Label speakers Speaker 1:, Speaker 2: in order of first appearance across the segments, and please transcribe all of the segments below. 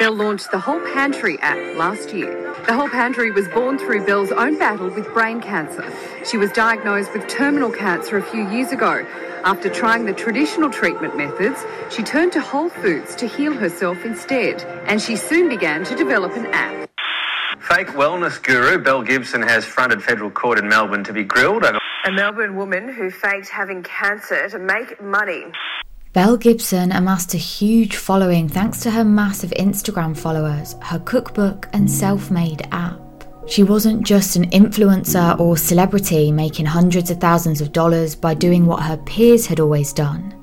Speaker 1: Belle launched the Whole Pantry app last year. The Whole Pantry was born through Belle's own battle with brain cancer. She was diagnosed with terminal cancer a few years ago. After trying the traditional treatment methods, she turned to Whole Foods to heal herself instead, and she soon began to develop an app.
Speaker 2: Fake wellness guru Belle Gibson has fronted federal court in Melbourne to be grilled over
Speaker 3: A Melbourne woman who faked having cancer to make money.
Speaker 4: Belle Gibson amassed a huge following thanks to her massive Instagram followers, her cookbook, and self made app. She wasn't just an influencer or celebrity making hundreds of thousands of dollars by doing what her peers had always done.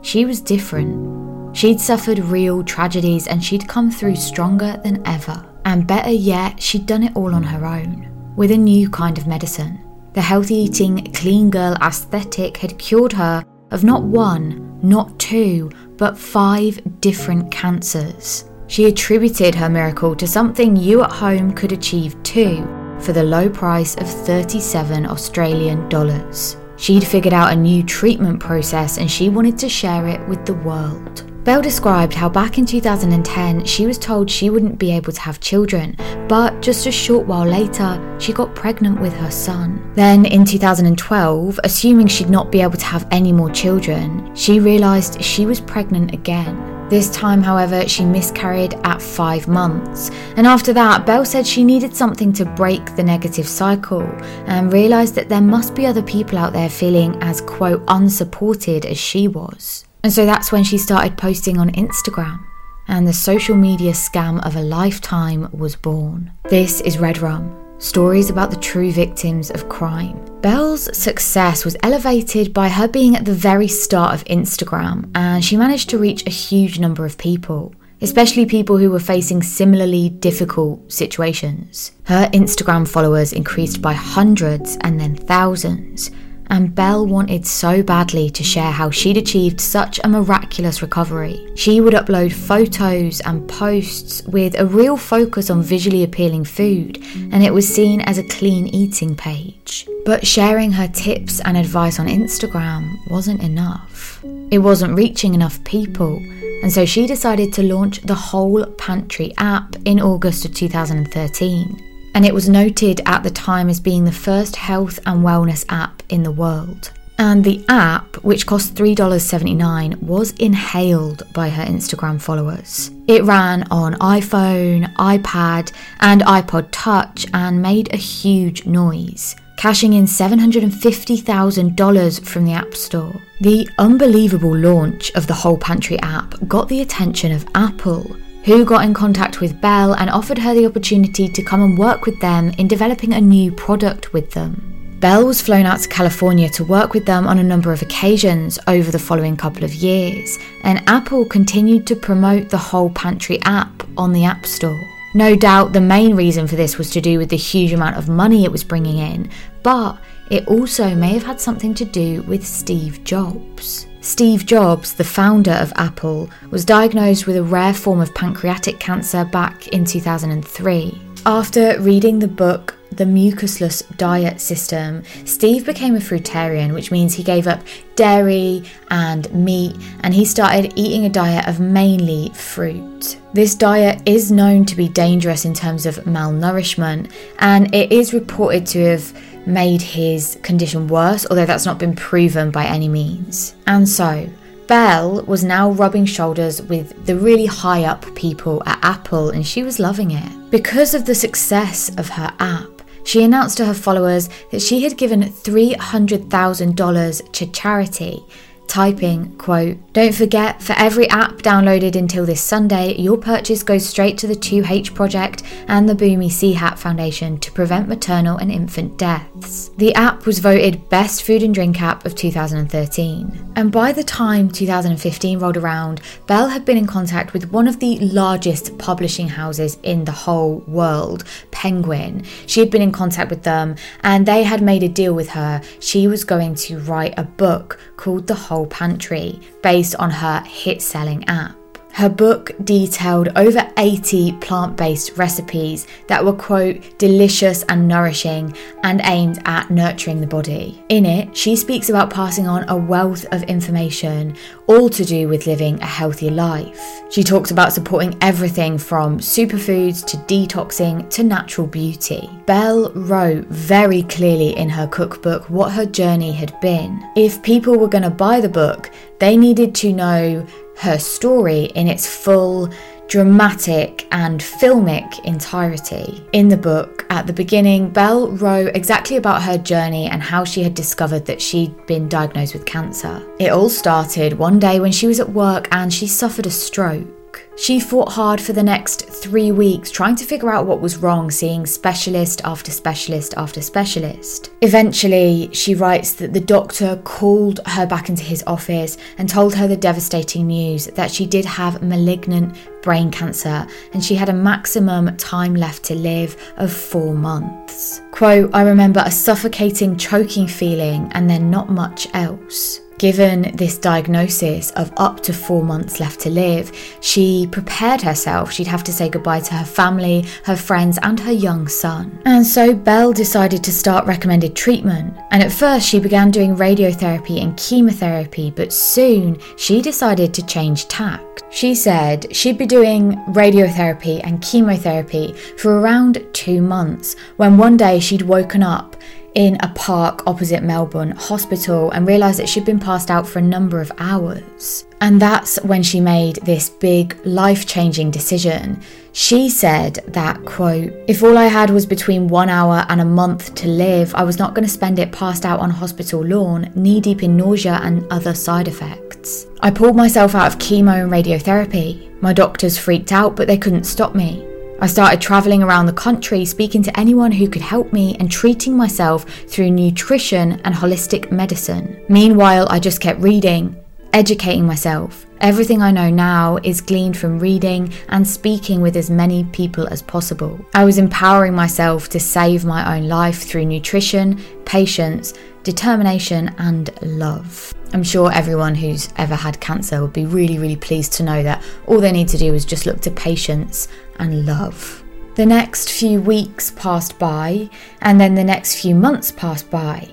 Speaker 4: She was different. She'd suffered real tragedies and she'd come through stronger than ever. And better yet, she'd done it all on her own, with a new kind of medicine. The healthy eating, clean girl aesthetic had cured her of not one, not two, but five different cancers. She attributed her miracle to something you at home could achieve too for the low price of 37 Australian dollars. She'd figured out a new treatment process and she wanted to share it with the world. Belle described how back in 2010 she was told she wouldn't be able to have children, but just a short while later she got pregnant with her son. Then in 2012, assuming she'd not be able to have any more children, she realised she was pregnant again. This time, however, she miscarried at five months. And after that, Belle said she needed something to break the negative cycle and realised that there must be other people out there feeling as, quote, unsupported as she was. And so that's when she started posting on Instagram. And the social media scam of a lifetime was born. This is Redrum stories about the true victims of crime. Belle's success was elevated by her being at the very start of Instagram, and she managed to reach a huge number of people. Especially people who were facing similarly difficult situations. Her Instagram followers increased by hundreds and then thousands, and Belle wanted so badly to share how she'd achieved such a miraculous recovery. She would upload photos and posts with a real focus on visually appealing food, and it was seen as a clean eating page. But sharing her tips and advice on Instagram wasn't enough. It wasn't reaching enough people, and so she decided to launch the Whole Pantry app in August of 2013 and it was noted at the time as being the first health and wellness app in the world. And the app, which cost $3.79, was inhaled by her Instagram followers. It ran on iPhone, iPad, and iPod Touch and made a huge noise, cashing in $750,000 from the App Store. The unbelievable launch of the Whole Pantry app got the attention of Apple, who got in contact with Belle and offered her the opportunity to come and work with them in developing a new product with them. Belle was flown out to California to work with them on a number of occasions over the following couple of years, and Apple continued to promote the whole pantry app on the App Store. No doubt the main reason for this was to do with the huge amount of money it was bringing in, but it also may have had something to do with Steve Jobs. Steve Jobs, the founder of Apple, was diagnosed with a rare form of pancreatic cancer back in 2003. After reading the book The Mucusless Diet System, Steve became a fruitarian, which means he gave up dairy and meat and he started eating a diet of mainly fruit. This diet is known to be dangerous in terms of malnourishment and it is reported to have made his condition worse, although that's not been proven by any means. And so, Belle was now rubbing shoulders with the really high up people at Apple and she was loving it. Because of the success of her app, she announced to her followers that she had given $300,000 to charity typing, quote, Don't forget, for every app downloaded until this Sunday, your purchase goes straight to the 2H Project and the Bumi Sehat Foundation to prevent maternal and infant deaths. The app was voted Best Food and Drink App of 2013. And by the time 2015 rolled around, Belle had been in contact with one of the largest publishing houses in the whole world, Penguin. She had been in contact with them and they had made a deal with her. She was going to write a book called The Whole Pantry, based on her hit selling app. Her book detailed over 80 plant based recipes that were, quote, delicious and nourishing and aimed at nurturing the body. In it, she speaks about passing on a wealth of information, all to do with living a healthy life. She talks about supporting everything from superfoods to detoxing to natural beauty. Belle wrote very clearly in her cookbook what her journey had been. If people were going to buy the book, they needed to know her story in its full dramatic and filmic entirety. In the book, at the beginning, Belle wrote exactly about her journey and how she had discovered that she'd been diagnosed with cancer. It all started one day when she was at work and she suffered a stroke. She fought hard for the next three weeks trying to figure out what was wrong, seeing specialist after specialist after specialist. Eventually, she writes that the doctor called her back into his office and told her the devastating news that she did have malignant brain cancer and she had a maximum time left to live of four months. Quote, I remember a suffocating, choking feeling and then not much else. Given this diagnosis of up to four months left to live, she prepared herself. She'd have to say goodbye to her family, her friends, and her young son. And so Belle decided to start recommended treatment. And at first, she began doing radiotherapy and chemotherapy, but soon she decided to change tack. She said she'd be doing radiotherapy and chemotherapy for around two months when one day she'd woken up in a park opposite Melbourne Hospital and realised that she'd been passed out for a number of hours. And that's when she made this big life changing decision. She said that, quote, if all I had was between one hour and a month to live, I was not going to spend it passed out on hospital lawn, knee deep in nausea and other side effects. I pulled myself out of chemo and radiotherapy. My doctors freaked out, but they couldn't stop me. I started traveling around the country, speaking to anyone who could help me and treating myself through nutrition and holistic medicine. Meanwhile, I just kept reading, educating myself. Everything I know now is gleaned from reading and speaking with as many people as possible. I was empowering myself to save my own life through nutrition, patience, determination, and love. I'm sure everyone who's ever had cancer would be really, really pleased to know that all they need to do is just look to patience and love. The next few weeks passed by, and then the next few months passed by,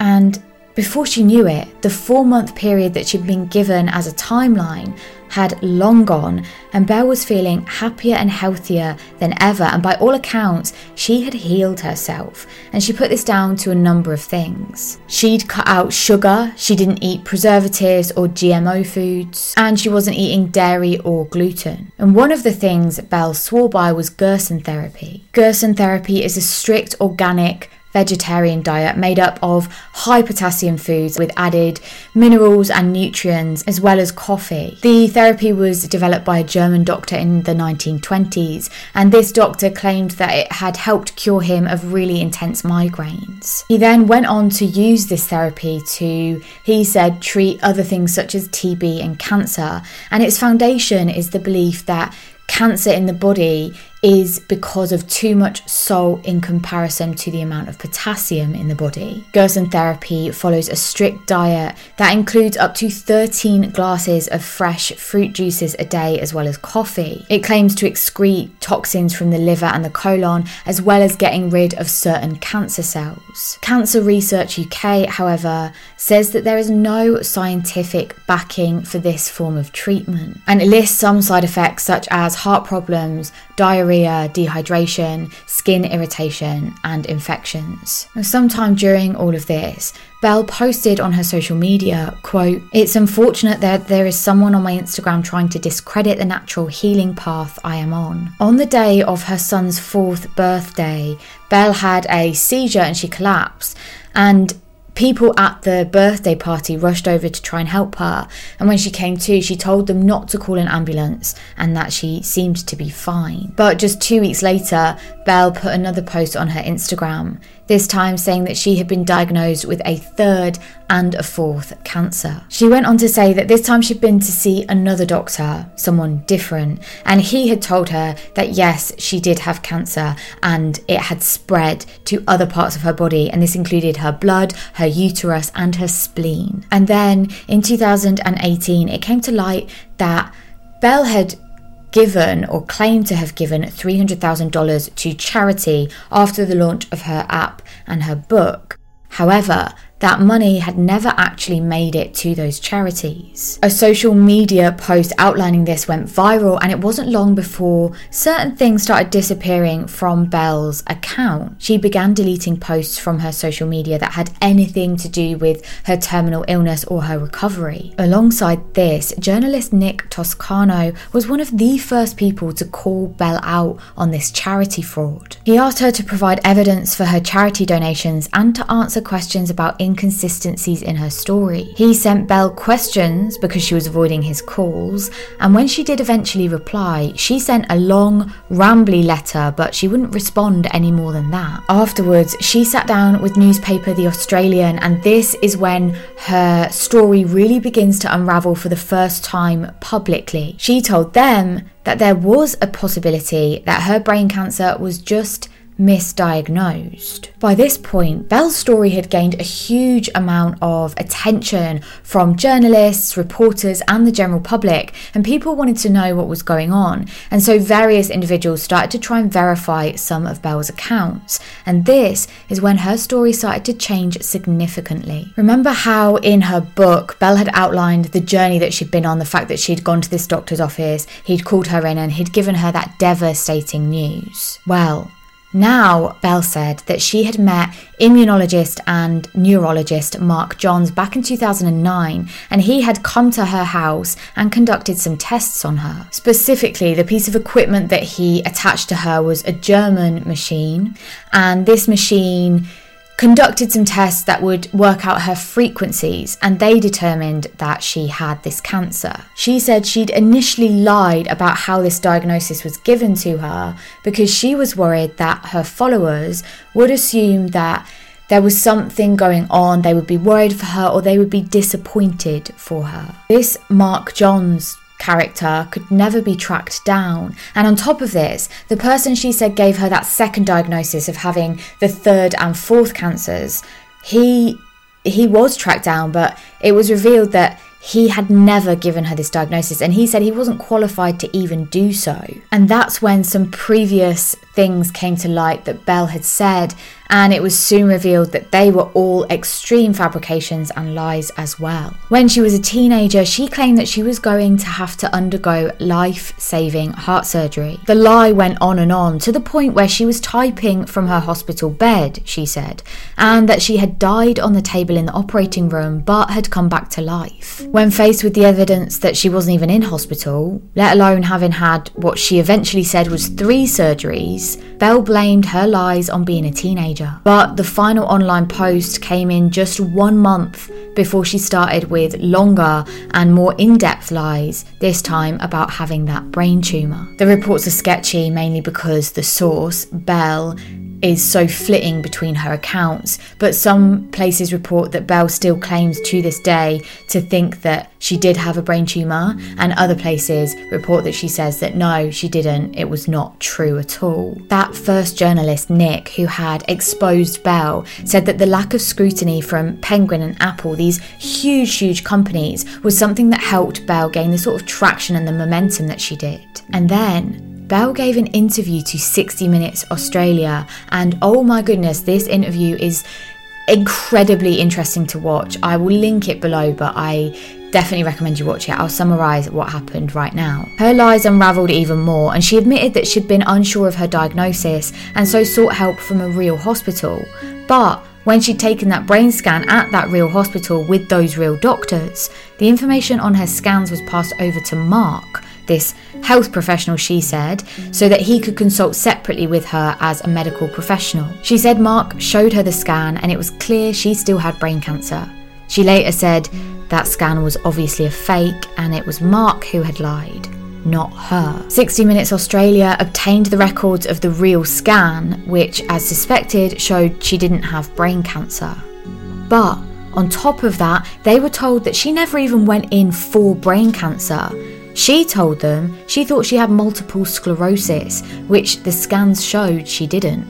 Speaker 4: and before she knew it, the four month period that she'd been given as a timeline had long gone, and Belle was feeling happier and healthier than ever. And by all accounts, she had healed herself. And she put this down to a number of things. She'd cut out sugar, she didn't eat preservatives or GMO foods, and she wasn't eating dairy or gluten. And one of the things Belle swore by was Gerson therapy. Gerson therapy is a strict organic vegetarian diet made up of high potassium foods with added minerals and nutrients, as well as coffee. The therapy was developed by a German doctor in the 1920s, and this doctor claimed that it had helped cure him of really intense migraines. He then went on to use this therapy to, he said, treat other things such as TB and cancer, and its foundation is the belief that cancer in the body is because of too much salt in comparison to the amount of potassium in the body. Gerson therapy follows a strict diet that includes up to 13 glasses of fresh fruit juices a day as well as coffee. It claims to excrete toxins from the liver and the colon as well as getting rid of certain cancer cells. Cancer Research UK, however, says that there is no scientific backing for this form of treatment and it lists some side effects such as heart problems, diarrhea dehydration, skin irritation, and infections. Sometime during all of this, Belle posted on her social media, quote, It's unfortunate that there is someone on my Instagram trying to discredit the natural healing path I am on. On the day of her son's fourth birthday, Belle had a seizure and she collapsed. And People at the birthday party rushed over to try and help her, and when she came to, she told them not to call an ambulance and that she seemed to be fine. But just two weeks later, Belle put another post on her Instagram this time saying that she had been diagnosed with a third and a fourth cancer. She went on to say that this time she'd been to see another doctor, someone different, and he had told her that yes, she did have cancer and it had spread to other parts of her body, and this included her blood, her uterus, and her spleen. And then in 2018, it came to light that Belle had given or claimed to have given $300,000 to charity after the launch of her app and her book. However, that money had never actually made it to those charities. A social media post outlining this went viral, and it wasn't long before certain things started disappearing from Belle's account. She began deleting posts from her social media that had anything to do with her terminal illness or her recovery. Alongside this, journalist Nick Toscano was one of the first people to call Belle out on this charity fraud. He asked her to provide evidence for her charity donations and to answer questions about inconsistencies in her story. He sent Belle questions because she was avoiding his calls, and when she did eventually reply, she sent a long, rambly letter, but she wouldn't respond any more than that. Afterwards, she sat down with newspaper The Australian, and this is when her story really begins to unravel for the first time publicly. She told them that there was a possibility that her brain cancer was just misdiagnosed. By this point, Belle's story had gained a huge amount of attention from journalists, reporters, and the general public, and people wanted to know what was going on. And so various individuals started to try and verify some of Belle's accounts. And this is when her story started to change significantly. Remember how in her book, Belle had outlined the journey that she'd been on, the fact that she'd gone to this doctor's office, he'd called her in, and he'd given her that devastating news? Well, now, Belle said that she had met immunologist and neurologist Mark Johns back in 2009, and he had come to her house and conducted some tests on her. Specifically, the piece of equipment that he attached to her was a German machine, and this machine conducted some tests that would work out her frequencies and they determined that she had this cancer. She said she'd initially lied about how this diagnosis was given to her because she was worried that her followers would assume that there was something going on, they would be worried for her or they would be disappointed for her. This Mark Johns character could never be tracked down. And on top of this, the person she said gave her that second diagnosis of having the third and fourth cancers, he he was tracked down, but it was revealed that he had never given her this diagnosis and he said he wasn't qualified to even do so. And that's when some previous things came to light that Belle had said, and it was soon revealed that they were all extreme fabrications and lies as well. When she was a teenager, she claimed that she was going to have to undergo life saving heart surgery. The lie went on and on to the point where she was typing from her hospital bed, she said, and that she had died on the table in the operating room but had come back to life. When faced with the evidence that she wasn't even in hospital, let alone having had what she eventually said was three surgeries, Belle blamed her lies on being a teenager. But the final online post came in just one month before she started with longer and more in depth lies, this time about having that brain tumour. The reports are sketchy mainly because the source, Belle, is so flitting between her accounts, but some places report that Belle still claims to this day to think that she did have a brain tumour, and other places report that she says that no, she didn't, it was not true at all. That first journalist, Nick, who had exposed Belle, said that the lack of scrutiny from Penguin and Apple, these huge, huge companies, was something that helped Belle gain the sort of traction and the momentum that she did. And then Belle gave an interview to 60 Minutes Australia, and oh my goodness, this interview is incredibly interesting to watch. I will link it below, but I definitely recommend you watch it. I'll summarise what happened right now. Her lies unravelled even more, and she admitted that she'd been unsure of her diagnosis and so sought help from a real hospital. But when she'd taken that brain scan at that real hospital with those real doctors, the information on her scans was passed over to Mark, this health professional, she said, so that he could consult separately with her as a medical professional. She said Mark showed her the scan and it was clear she still had brain cancer. She later said that scan was obviously a fake and it was Mark who had lied, not her. 60 Minutes Australia obtained the records of the real scan, which, as suspected, showed she didn't have brain cancer. But on top of that, they were told that she never even went in for brain cancer. She told them she thought she had multiple sclerosis, which the scans showed she didn't.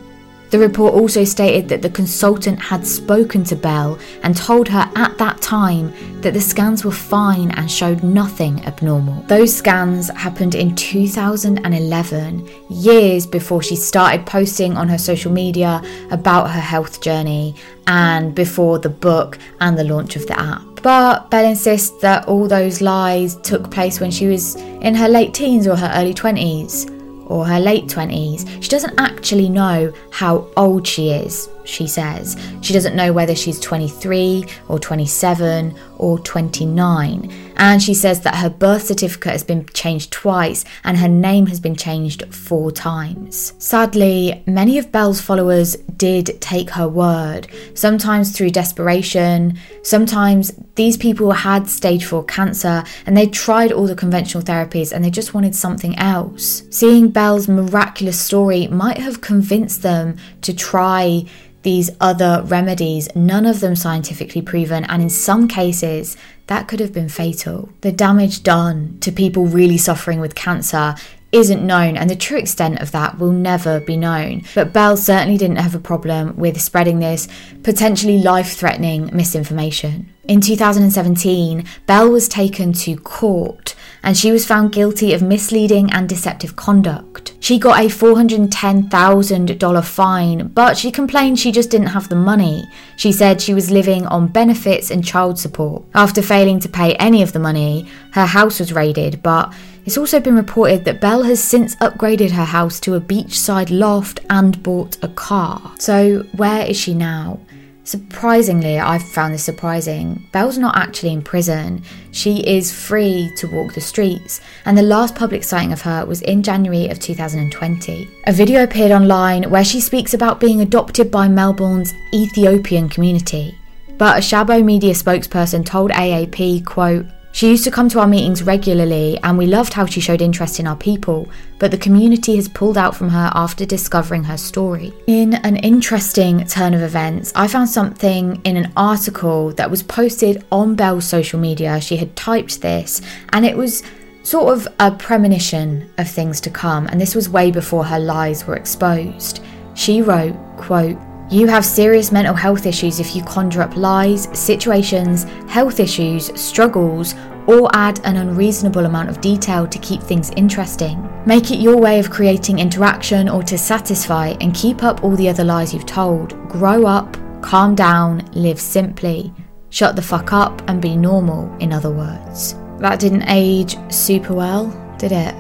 Speaker 4: The report also stated that the consultant had spoken to Belle and told her at that time that the scans were fine and showed nothing abnormal. Those scans happened in 2011, years before she started posting on her social media about her health journey and before the book and the launch of the app. But Belle insists that all those lies took place when she was in her late teens or her early 20s or her late 20s. She doesn't actually know how old she is, she says. She doesn't know whether she's 23 or 27 or 29. And she says that her birth certificate has been changed twice and her name has been changed four times. Sadly, many of Belle's followers did take her word, sometimes through desperation, sometimes these people had stage 4 cancer and they tried all the conventional therapies and they just wanted something else. Seeing Belle's miraculous story might have convinced them to try these other remedies, none of them scientifically proven, and in some cases, that could have been fatal. The damage done to people really suffering with cancer isn't known, and the true extent of that will never be known. But Belle certainly didn't have a problem with spreading this potentially life threatening misinformation. In 2017, Belle was taken to court and she was found guilty of misleading and deceptive conduct. She got a $410,000 fine, but she complained she just didn't have the money. She said she was living on benefits and child support. After failing to pay any of the money, her house was raided, but it's also been reported that Belle has since upgraded her house to a beachside loft and bought a car. So, where is she now? Surprisingly, I've found this surprising. Belle's not actually in prison. She is free to walk the streets, and the last public sighting of her was in January of 2020. A video appeared online where she speaks about being adopted by Melbourne's Ethiopian community. But a Shabo media spokesperson told AAP, quote, she used to come to our meetings regularly, and we loved how she showed interest in our people, but the community has pulled out from her after discovering her story. In an interesting turn of events, I found something in an article that was posted on Belle's social media. She had typed this, and it was sort of a premonition of things to come, and this was way before her lies were exposed. She wrote, quote, you have serious mental health issues if you conjure up lies, situations, health issues, struggles, or add an unreasonable amount of detail to keep things interesting. Make it your way of creating interaction or to satisfy and keep up all the other lies you've told. Grow up, calm down, live simply. Shut the fuck up and be normal, in other words. That didn't age super well, did it?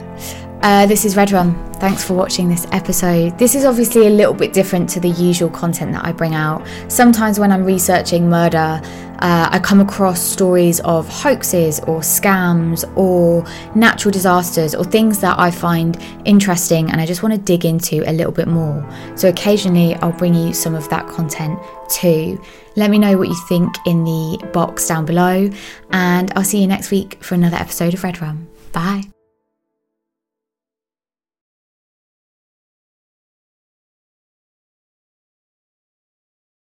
Speaker 4: Uh, this is Redrum. Thanks for watching this episode. This is obviously a little bit different to the usual content that I bring out. Sometimes when I'm researching murder, uh, I come across stories of hoaxes or scams or natural disasters or things that I find interesting and I just want to dig into a little bit more. So occasionally I'll bring you some of that content too. Let me know what you think in the box down below, and I'll see you next week for another episode of Redrum. Bye.